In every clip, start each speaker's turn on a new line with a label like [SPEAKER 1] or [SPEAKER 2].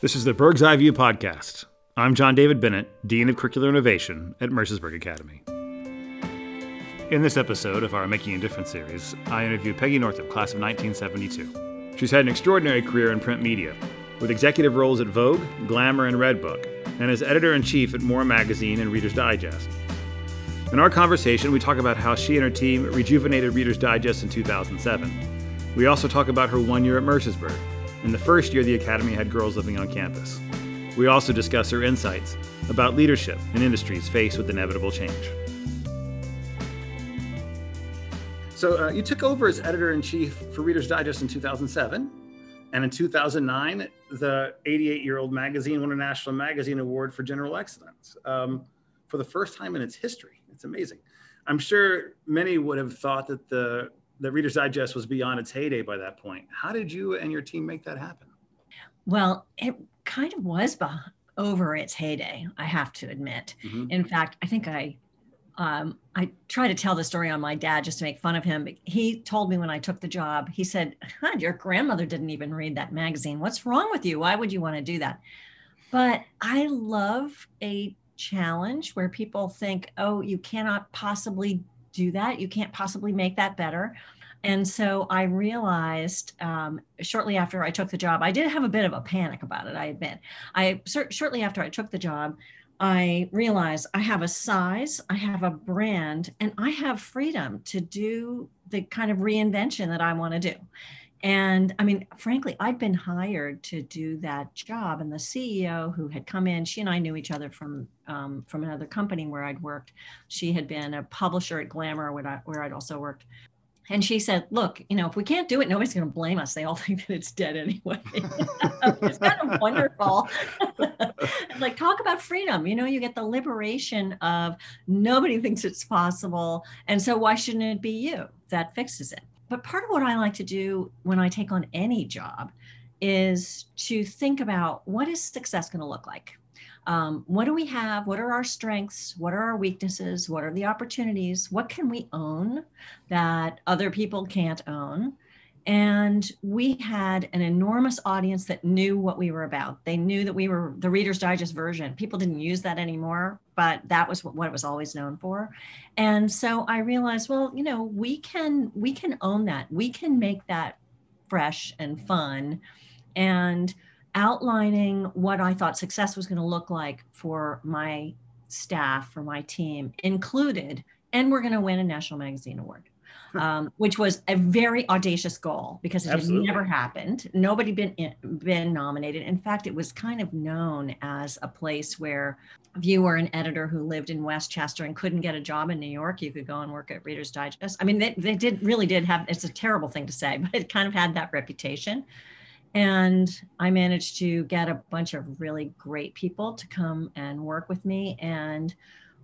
[SPEAKER 1] This is the Berg's Eye View podcast. I'm John David Bennett, Dean of Curricular Innovation at Mercersburg Academy. In this episode of our Making a Difference series, I interview Peggy Northrop, class of 1972. She's had an extraordinary career in print media, with executive roles at Vogue, Glamour, and Redbook, and as editor in chief at More Magazine and Reader's Digest. In our conversation, we talk about how she and her team rejuvenated Reader's Digest in 2007. We also talk about her one year at Mercersburg in the first year the Academy had girls living on campus. We also discuss her insights about leadership in industries faced with inevitable change. So, uh, you took over as editor in chief for Reader's Digest in 2007. And in 2009, the 88 year old magazine won a National Magazine Award for General Excellence um, for the first time in its history. It's amazing. I'm sure many would have thought that the the Reader's Digest was beyond its heyday by that point. How did you and your team make that happen?
[SPEAKER 2] Well, it kind of was over its heyday, I have to admit. Mm-hmm. In fact, I think I um, I try to tell the story on my dad just to make fun of him. But he told me when I took the job, he said, huh, Your grandmother didn't even read that magazine. What's wrong with you? Why would you want to do that? But I love a challenge where people think, Oh, you cannot possibly do that. You can't possibly make that better. And so I realized um, shortly after I took the job, I did have a bit of a panic about it, I admit. I shortly after I took the job, I realized I have a size, I have a brand, and I have freedom to do the kind of reinvention that I want to do. And I mean, frankly, I'd been hired to do that job, and the CEO who had come in, she and I knew each other from um, from another company where I'd worked. She had been a publisher at Glamour, where, I, where I'd also worked. And she said, "Look, you know, if we can't do it, nobody's going to blame us. They all think that it's dead anyway. it's kind of wonderful. like talk about freedom. You know, you get the liberation of nobody thinks it's possible, and so why shouldn't it be you that fixes it?" But part of what I like to do when I take on any job is to think about what is success going to look like? Um, what do we have? What are our strengths? What are our weaknesses? What are the opportunities? What can we own that other people can't own? And we had an enormous audience that knew what we were about. They knew that we were the Reader's Digest version. People didn't use that anymore, but that was what, it was always known for. And so I realized, well, you know, we can we can own that. We can make that fresh and fun. And outlining what I thought success was going to look like for my staff, for my team, included, and we're going to win a National Magazine Award um, which was a very audacious goal because it Absolutely. had never happened. Nobody been been nominated. In fact, it was kind of known as a place where if you were an editor who lived in Westchester and couldn't get a job in New York, you could go and work at Reader's Digest. I mean, they, they did really did have. It's a terrible thing to say, but it kind of had that reputation. And I managed to get a bunch of really great people to come and work with me. And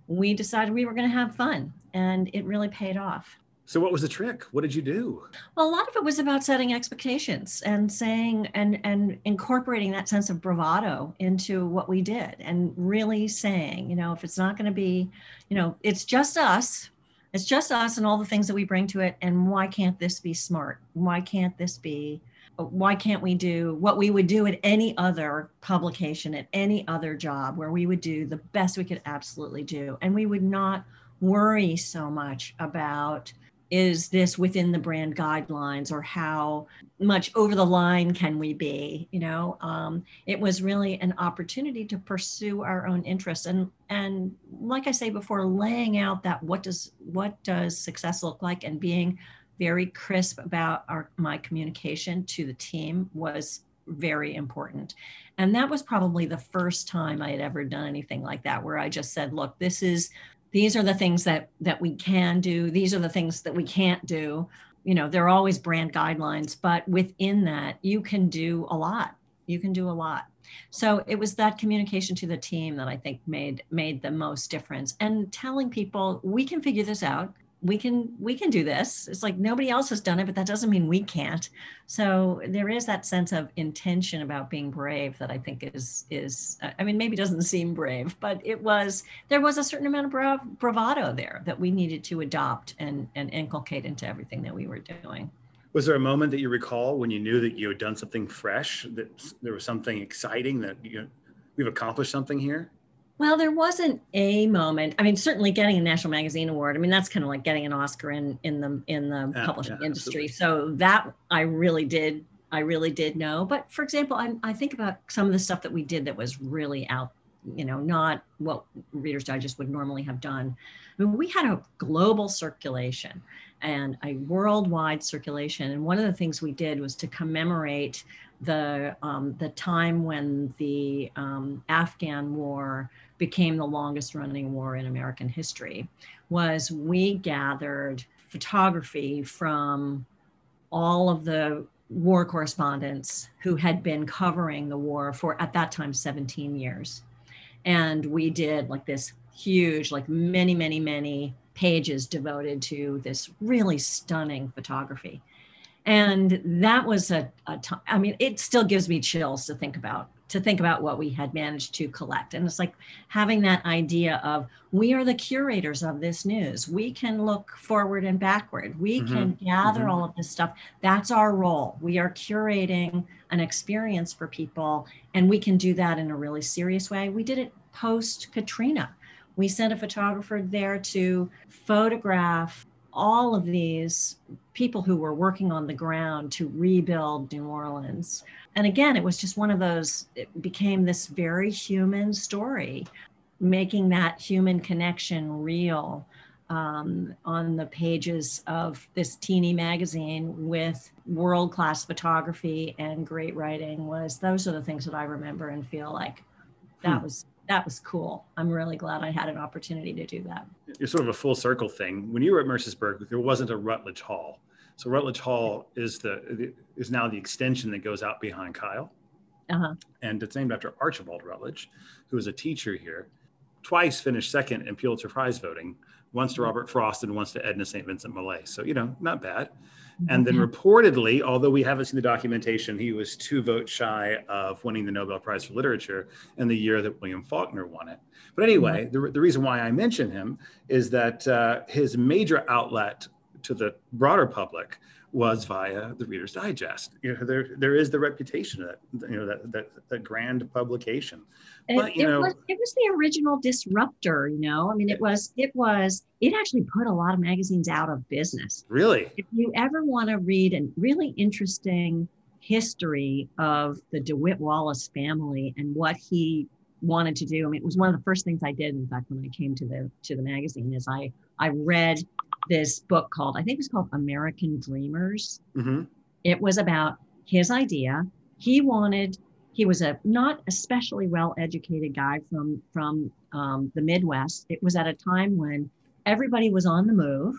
[SPEAKER 2] we decided we were going to have fun. And it really paid off.
[SPEAKER 1] So what was the trick? What did you do?
[SPEAKER 2] Well, a lot of it was about setting expectations and saying and and incorporating that sense of bravado into what we did and really saying, you know, if it's not going to be, you know, it's just us. It's just us and all the things that we bring to it and why can't this be smart? Why can't this be why can't we do what we would do at any other publication at any other job where we would do the best we could absolutely do and we would not worry so much about is this within the brand guidelines or how much over the line can we be you know? Um, it was really an opportunity to pursue our own interests and and like i say before laying out that what does what does success look like and being very crisp about our my communication to the team was very important. And that was probably the first time i had ever done anything like that where i just said look this is these are the things that that we can do. These are the things that we can't do. You know there are always brand guidelines but within that you can do a lot. You can do a lot. So it was that communication to the team that i think made made the most difference. And telling people we can figure this out we can we can do this. It's like nobody else has done it but that doesn't mean we can't. So there is that sense of intention about being brave that i think is is i mean maybe doesn't seem brave but it was there was a certain amount of bravado there that we needed to adopt and and inculcate into everything that we were doing.
[SPEAKER 1] Was there a moment that you recall when you knew that you had done something fresh, that there was something exciting that you we've accomplished something here?
[SPEAKER 2] Well, there wasn't a moment. I mean, certainly getting a National Magazine Award. I mean, that's kind of like getting an Oscar in in the in the yeah, publishing yeah, industry. Absolutely. So that I really did. I really did know. But for example, I, I think about some of the stuff that we did that was really out. You know, not what Reader's Digest would normally have done. I mean, we had a global circulation and a worldwide circulation. And one of the things we did was to commemorate the um, the time when the um, Afghan War became the longest running war in American history. Was we gathered photography from all of the war correspondents who had been covering the war for at that time 17 years and we did like this huge like many many many pages devoted to this really stunning photography. And that was a, a t- I mean, it still gives me chills to think about to think about what we had managed to collect. And it's like having that idea of we are the curators of this news. We can look forward and backward. We mm-hmm. can gather mm-hmm. all of this stuff. That's our role. We are curating an experience for people, and we can do that in a really serious way. We did it post Katrina we sent a photographer there to photograph all of these people who were working on the ground to rebuild New Orleans. And again, it was just one of those, it became this very human story, making that human connection real um, on the pages of this teeny magazine with world class photography and great writing was those are the things that I remember and feel like that hmm. was that was cool. I'm really glad I had an opportunity to do that.
[SPEAKER 1] It's sort of a full circle thing. When you were at Mercersburg, there wasn't a Rutledge Hall. So Rutledge Hall is the is now the extension that goes out behind Kyle. Uh-huh. And it's named after Archibald Rutledge, who was a teacher here. Twice finished second in Pulitzer Prize voting, once to Robert Frost and once to Edna St. Vincent Millay. So, you know, not bad. And then reportedly, although we haven't seen the documentation, he was two votes shy of winning the Nobel Prize for Literature in the year that William Faulkner won it. But anyway, the, the reason why I mention him is that uh, his major outlet to the broader public was via the Reader's Digest. You know, there there is the reputation of that, you know, that that, that grand publication.
[SPEAKER 2] But, you it, know, was, it was the original disruptor. You know, I mean, it was it was it actually put a lot of magazines out of business.
[SPEAKER 1] Really,
[SPEAKER 2] if you ever want to read a really interesting history of the DeWitt Wallace family and what he wanted to do. I mean, it was one of the first things I did. In fact, when I came to the to the magazine, is I I read this book called, I think it was called American Dreamers. Mm-hmm. It was about his idea. He wanted, he was a not especially well educated guy from, from um, the Midwest. It was at a time when everybody was on the move,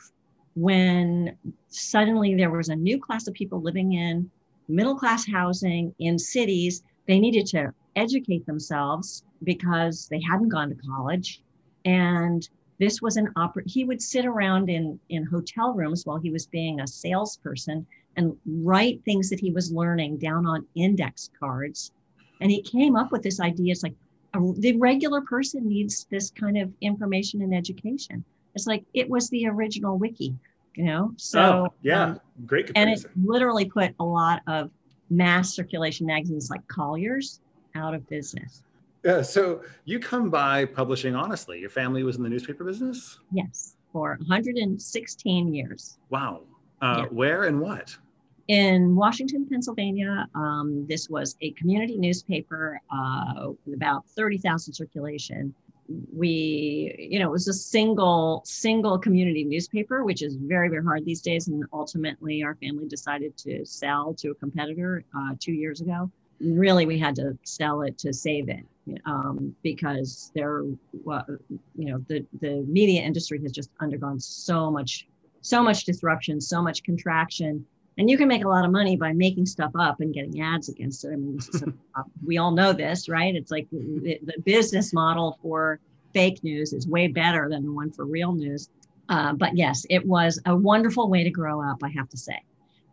[SPEAKER 2] when suddenly there was a new class of people living in middle class housing in cities. They needed to educate themselves because they hadn't gone to college. And this was an opera he would sit around in in hotel rooms while he was being a salesperson and write things that he was learning down on index cards. And he came up with this idea it's like a, the regular person needs this kind of information and education. It's like it was the original wiki you know? So
[SPEAKER 1] oh, yeah. um, great
[SPEAKER 2] comparison. and it literally put a lot of mass circulation magazines like collier's out of business
[SPEAKER 1] yeah, so you come by publishing honestly. Your family was in the newspaper business?
[SPEAKER 2] Yes, for 116 years.
[SPEAKER 1] Wow. Uh, yeah. Where and what?
[SPEAKER 2] In Washington, Pennsylvania. Um, this was a community newspaper uh, with about 30,000 circulation. We, you know, it was a single, single community newspaper, which is very, very hard these days. And ultimately, our family decided to sell to a competitor uh, two years ago. Really, we had to sell it to save it um, because they're, you know, the, the media industry has just undergone so much, so much disruption, so much contraction. And you can make a lot of money by making stuff up and getting ads against it. I mean, a, we all know this, right? It's like the, the, business model for fake news is way better than the one for real news. Uh, but yes, it was a wonderful way to grow up, I have to say,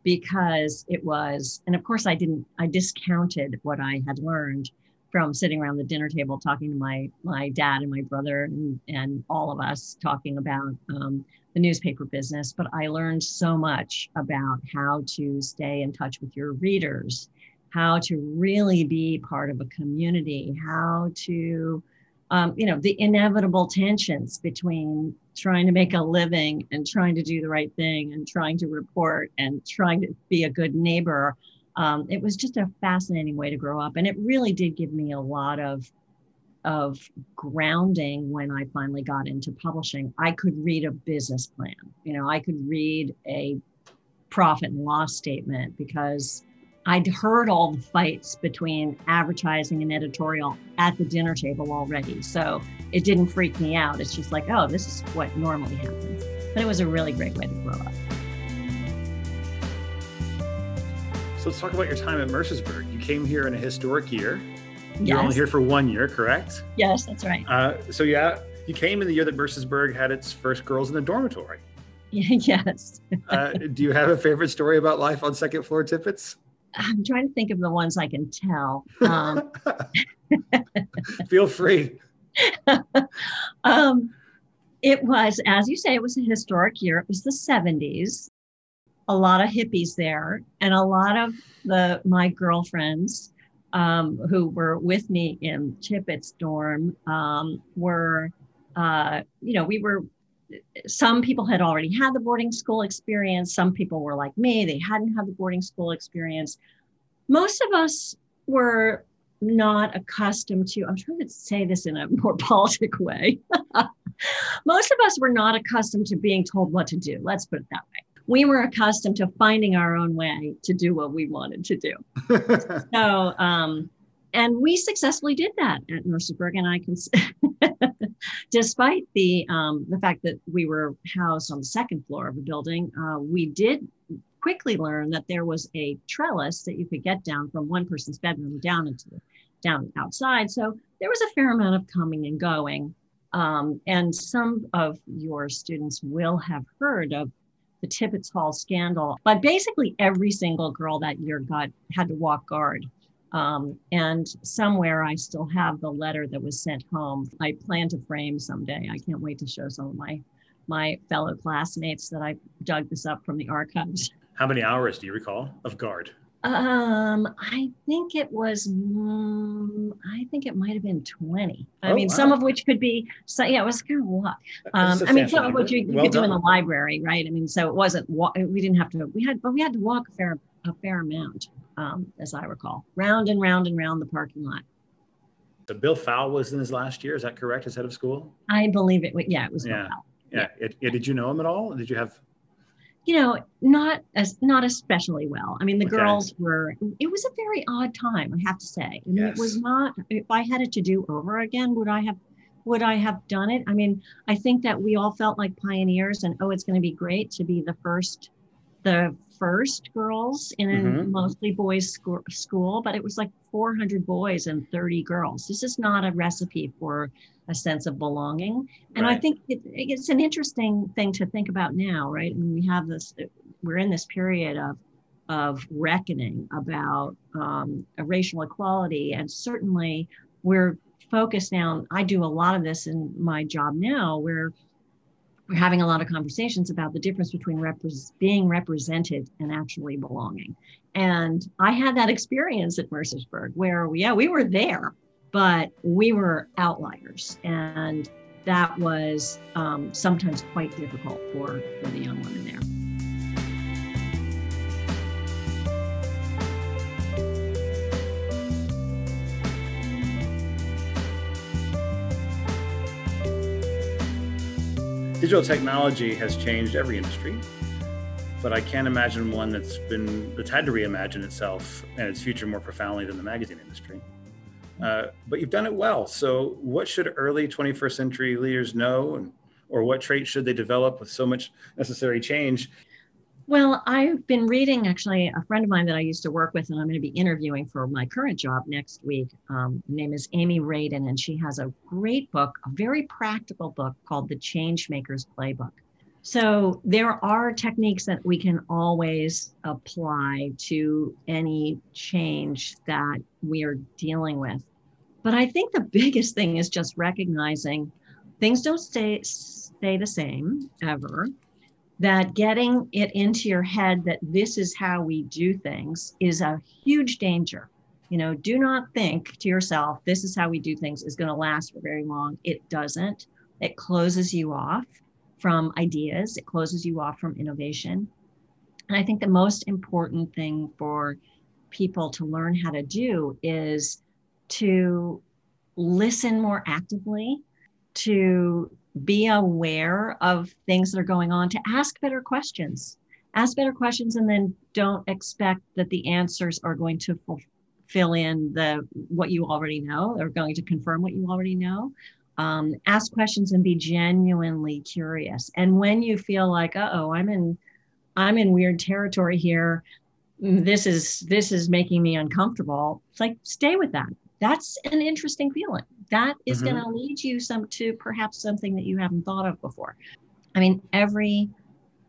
[SPEAKER 2] because it was, and of course, I didn't, I discounted what I had learned from sitting around the dinner table talking to my my dad and my brother and, and all of us talking about um, the newspaper business. But I learned so much about how to stay in touch with your readers, how to really be part of a community, how to um, you know the inevitable tensions between trying to make a living and trying to do the right thing and trying to report and trying to be a good neighbor um, it was just a fascinating way to grow up and it really did give me a lot of of grounding when i finally got into publishing. I could read a business plan you know i could read a profit and loss statement because i'd heard all the fights between advertising and editorial at the dinner table already. So it didn't freak me out. It's just like oh this is what normally happens. But it was a really great way to grow up
[SPEAKER 1] So let's talk about your time at Mercersburg. You came here in a historic year.
[SPEAKER 2] Yes.
[SPEAKER 1] You're only here for one year, correct?
[SPEAKER 2] Yes, that's right.
[SPEAKER 1] Uh, so yeah, you came in the year that Mercersburg had its first girls in the dormitory.
[SPEAKER 2] yes.
[SPEAKER 1] uh, do you have a favorite story about life on second floor Tippetts?
[SPEAKER 2] I'm trying to think of the ones I can tell. Um,
[SPEAKER 1] Feel free.
[SPEAKER 2] um, it was, as you say, it was a historic year. It was the 70s a lot of hippies there and a lot of the my girlfriends um, who were with me in Tippetts dorm um, were, uh, you know, we were, some people had already had the boarding school experience. Some people were like me, they hadn't had the boarding school experience. Most of us were not accustomed to, I'm trying to say this in a more politic way. Most of us were not accustomed to being told what to do. Let's put it that way we were accustomed to finding our own way to do what we wanted to do. so, um, and we successfully did that at Mercersburg. And I can, despite the um, the fact that we were housed on the second floor of a building, uh, we did quickly learn that there was a trellis that you could get down from one person's bedroom down into the, down outside. So there was a fair amount of coming and going. Um, and some of your students will have heard of the Tippetts Hall scandal. But basically, every single girl that year got had to walk guard. Um, and somewhere I still have the letter that was sent home. I plan to frame someday. I can't wait to show some of my my fellow classmates that I dug this up from the archives.
[SPEAKER 1] How many hours do you recall of guard?
[SPEAKER 2] Um, I think it was. Um, I think it might have been twenty. I
[SPEAKER 1] Oh,
[SPEAKER 2] mean,
[SPEAKER 1] wow.
[SPEAKER 2] some of which could be. So yeah, it was kind of a lot. Um,
[SPEAKER 1] That's a
[SPEAKER 2] I mean,
[SPEAKER 1] substantial
[SPEAKER 2] some of which you, you
[SPEAKER 1] Well
[SPEAKER 2] could do in the library, right? I mean, so it wasn't. wa- We didn't have to. We had, but we had to walk a fair a fair amount, um, as I recall, round and round and round the parking lot.
[SPEAKER 1] So Bill Fowle was in his last year. Is that correct? As head of school?
[SPEAKER 2] I believe it. wa- Yeah, it was.
[SPEAKER 1] Yeah.
[SPEAKER 2] Well.
[SPEAKER 1] Yeah. It- yeah, Did you know him at all? Did you have?
[SPEAKER 2] You know, not as not especially well. I mean, the
[SPEAKER 1] Okay.
[SPEAKER 2] girls were. It was a very odd time, I have to say. I mean,
[SPEAKER 1] Yes.
[SPEAKER 2] it was not. If I had it to do over again, would I have? Would I have done it? I mean, I think that we all felt like pioneers, and oh, it's going to be great to be the first, the first girls in a
[SPEAKER 1] Mhm.
[SPEAKER 2] mostly boys school, school. But it was like 400 boys and 30 girls. This is not a recipe for a sense of belonging. And I think it, it's an interesting thing to think about now, right? I mean, we have this, we're in this period of, of reckoning about um, racial equality. And certainly we're focused now, I do a lot of this in my job now, where we're having a lot of conversations about the difference between repres being represented and actually belonging. And I had that experience at Mercersburg where, yeah, we were there, but we were outliers. And that was um, sometimes quite difficult for, for the young women there.
[SPEAKER 1] Digital technology has changed every industry, but I can't imagine one that's been that's had to reimagine itself and its future more profoundly than the magazine industry. Uh, but you've done it well. So, what should early 21st century leaders know, and or what traits should they develop with so much necessary change?
[SPEAKER 2] Well, I've been reading actually a friend of mine that I used to work with, and I'm going to be interviewing for my current job next week. Um, her name is Amy Radin, and she has a great book, a very practical book called The Changemaker's Playbook. So there are techniques that we can always apply to any change that we are dealing with. but I think the biggest thing is just recognizing things don't stay stay the same ever. That getting it into your head that this is how we do things is a huge danger. You know, do not think to yourself, this is how we do things is going to last for very long. It doesn't. It closes you off from ideas, it closes you off from innovation. And I think the most important thing for people to learn how to do is to listen more actively, to be aware of things that are going on, to ask better questions. Ask better questions and then don't expect that the answers are going to fill in the what you already know or going to confirm what you already know. Um, ask questions and be genuinely curious. And when you feel like, oh, I'm in I'm in weird territory here. This is this is making me uncomfortable. It's like stay with that that's an interesting feeling. That is mm-hmm. going to lead you some to perhaps something that you haven't thought of before. I mean, every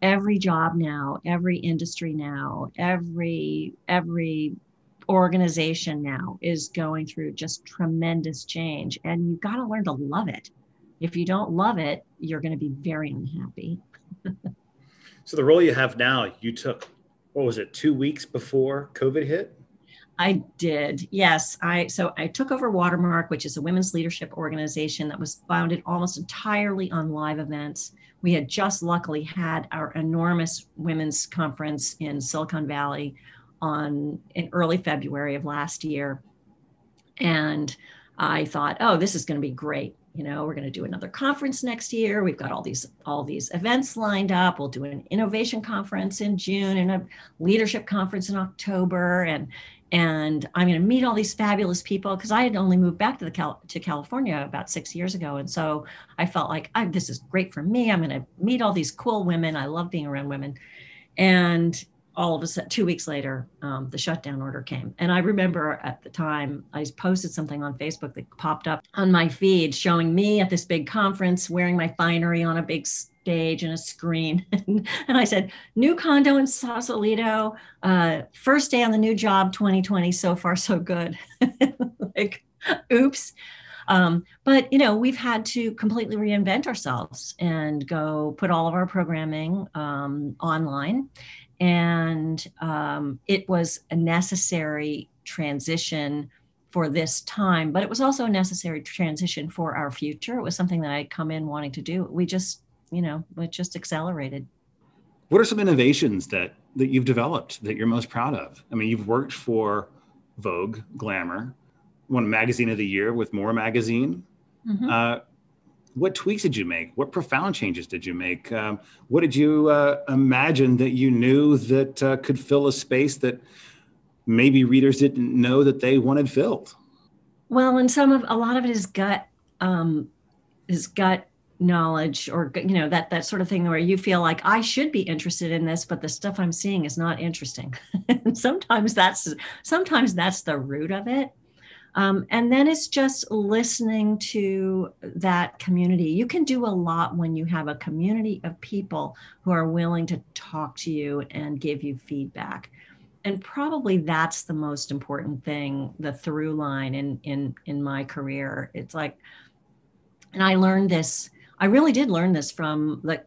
[SPEAKER 2] every job now, every industry now, every every organization now is going through just tremendous change and you've got to learn to love it. If you don't love it, you're going to be very unhappy.
[SPEAKER 1] so the role you have now, you took what was it, 2 weeks before COVID hit?
[SPEAKER 2] I did. Yes. I so I took over Watermark, which is a women's leadership organization that was founded almost entirely on live events. We had just luckily had our enormous women's conference in Silicon Valley on in early February of last year. And I thought, oh, this is going to be great. You know, we're going to do another conference next year. We've got all these all these events lined up. We'll do an innovation conference in June and a leadership conference in October and and I'm going to meet all these fabulous people because I had only moved back to the Cal- to California about six years ago, and so I felt like this is great for me. I'm going to meet all these cool women. I love being around women, and all of a sudden, two weeks later, um, the shutdown order came. And I remember at the time, I posted something on Facebook that popped up on my feed showing me at this big conference wearing my finery on a big stage and a screen. and, I said, new condo in Sausalito, uh, first day on the new job 2020, so far so good. like, oops. Um, but you know, we've had to completely reinvent ourselves and go put all of our programming um, online. And um, it was a necessary transition for this time, but it was also a necessary transition for our future. It was something that I'd come in wanting to do. We just you know, it just accelerated.
[SPEAKER 1] What are some innovations that that you've developed that you're most proud of? I mean, you've worked for Vogue, Glamour, won Magazine of the Year with More Magazine. Mm-hmm. Uh, what tweaks did you make? What profound changes did you make? Um, what did you uh, imagine that you knew that uh, could fill a space that maybe readers didn't know that they wanted filled?
[SPEAKER 2] Well, and some of a lot of it is gut um, is gut knowledge or you know that that sort of thing where you feel like i should be interested in this but the stuff i'm seeing is not interesting sometimes that's sometimes that's the root of it um, and then it's just listening to that community. You can do a lot when you have a community of people who are willing to talk to you and give you feedback. And probably that's the most important thing the through line in in in my career. It's like and i learned this I really did learn this from like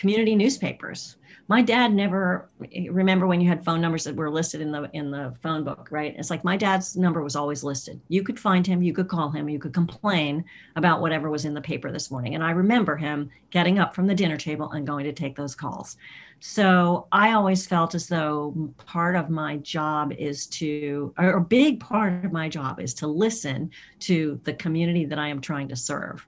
[SPEAKER 2] community newspapers. My dad never remember when you had phone numbers that were listed in the in the phone book, right? It's like my dad's number was always listed. You could find him, you could call him, you could complain about whatever was in the paper this morning. And I remember him getting up from the dinner table and going to take those calls. So I always felt as though part of my job is to, or a big part of my job is to listen to the community that I am trying to serve.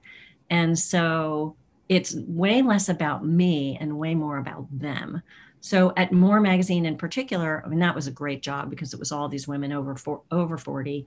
[SPEAKER 2] And so it's way less about me and way more about them. So at More Magazine in particular, I mean that was a great job because it was all these women over over 40.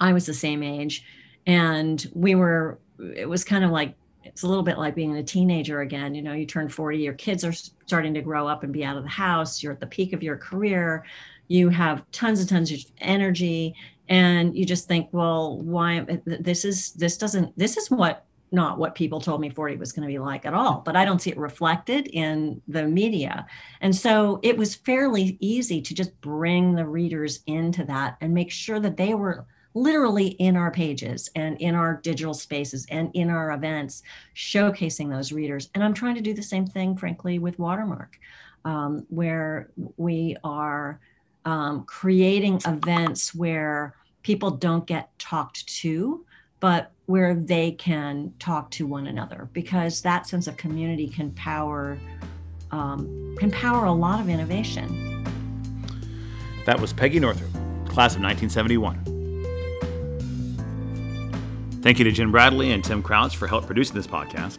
[SPEAKER 2] I was the same age and we were it was kind of like it's a little bit like being a teenager again. You know, you turn 40, your kids are starting to grow up and be out of the house, you're at the peak of your career, you have tons and tons of energy and you just think well why this is this doesn't this is what not what people told me 40 was going to be like at all but i don't see it reflected in the media and so it was fairly easy to just bring the readers into that and make sure that they were literally in our pages and in our digital spaces and in our events, showcasing those readers. And I'm trying to do the same thing, frankly, with Watermark, um, where we are um, creating events where people don't get talked to, but where they can talk to one another because that sense of community can power um, can power a lot of innovation.
[SPEAKER 1] That was Peggy Northrop, class of 1971. Thank you to Jim Bradley and Tim Crouch for help producing this podcast.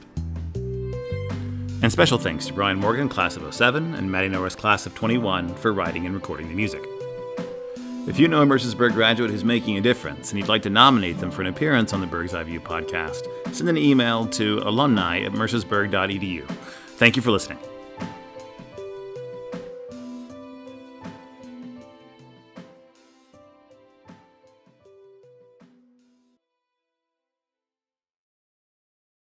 [SPEAKER 1] And special thanks to Brian Morgan, class of 07, and Maddie Norris, class of 21, for writing and recording the music. If you know a Mercersburg graduate who's making a difference and you'd like to nominate them for an appearance on the Berg's Eye View podcast, send an email to alumni at mercersburg.edu. Thank you for listening.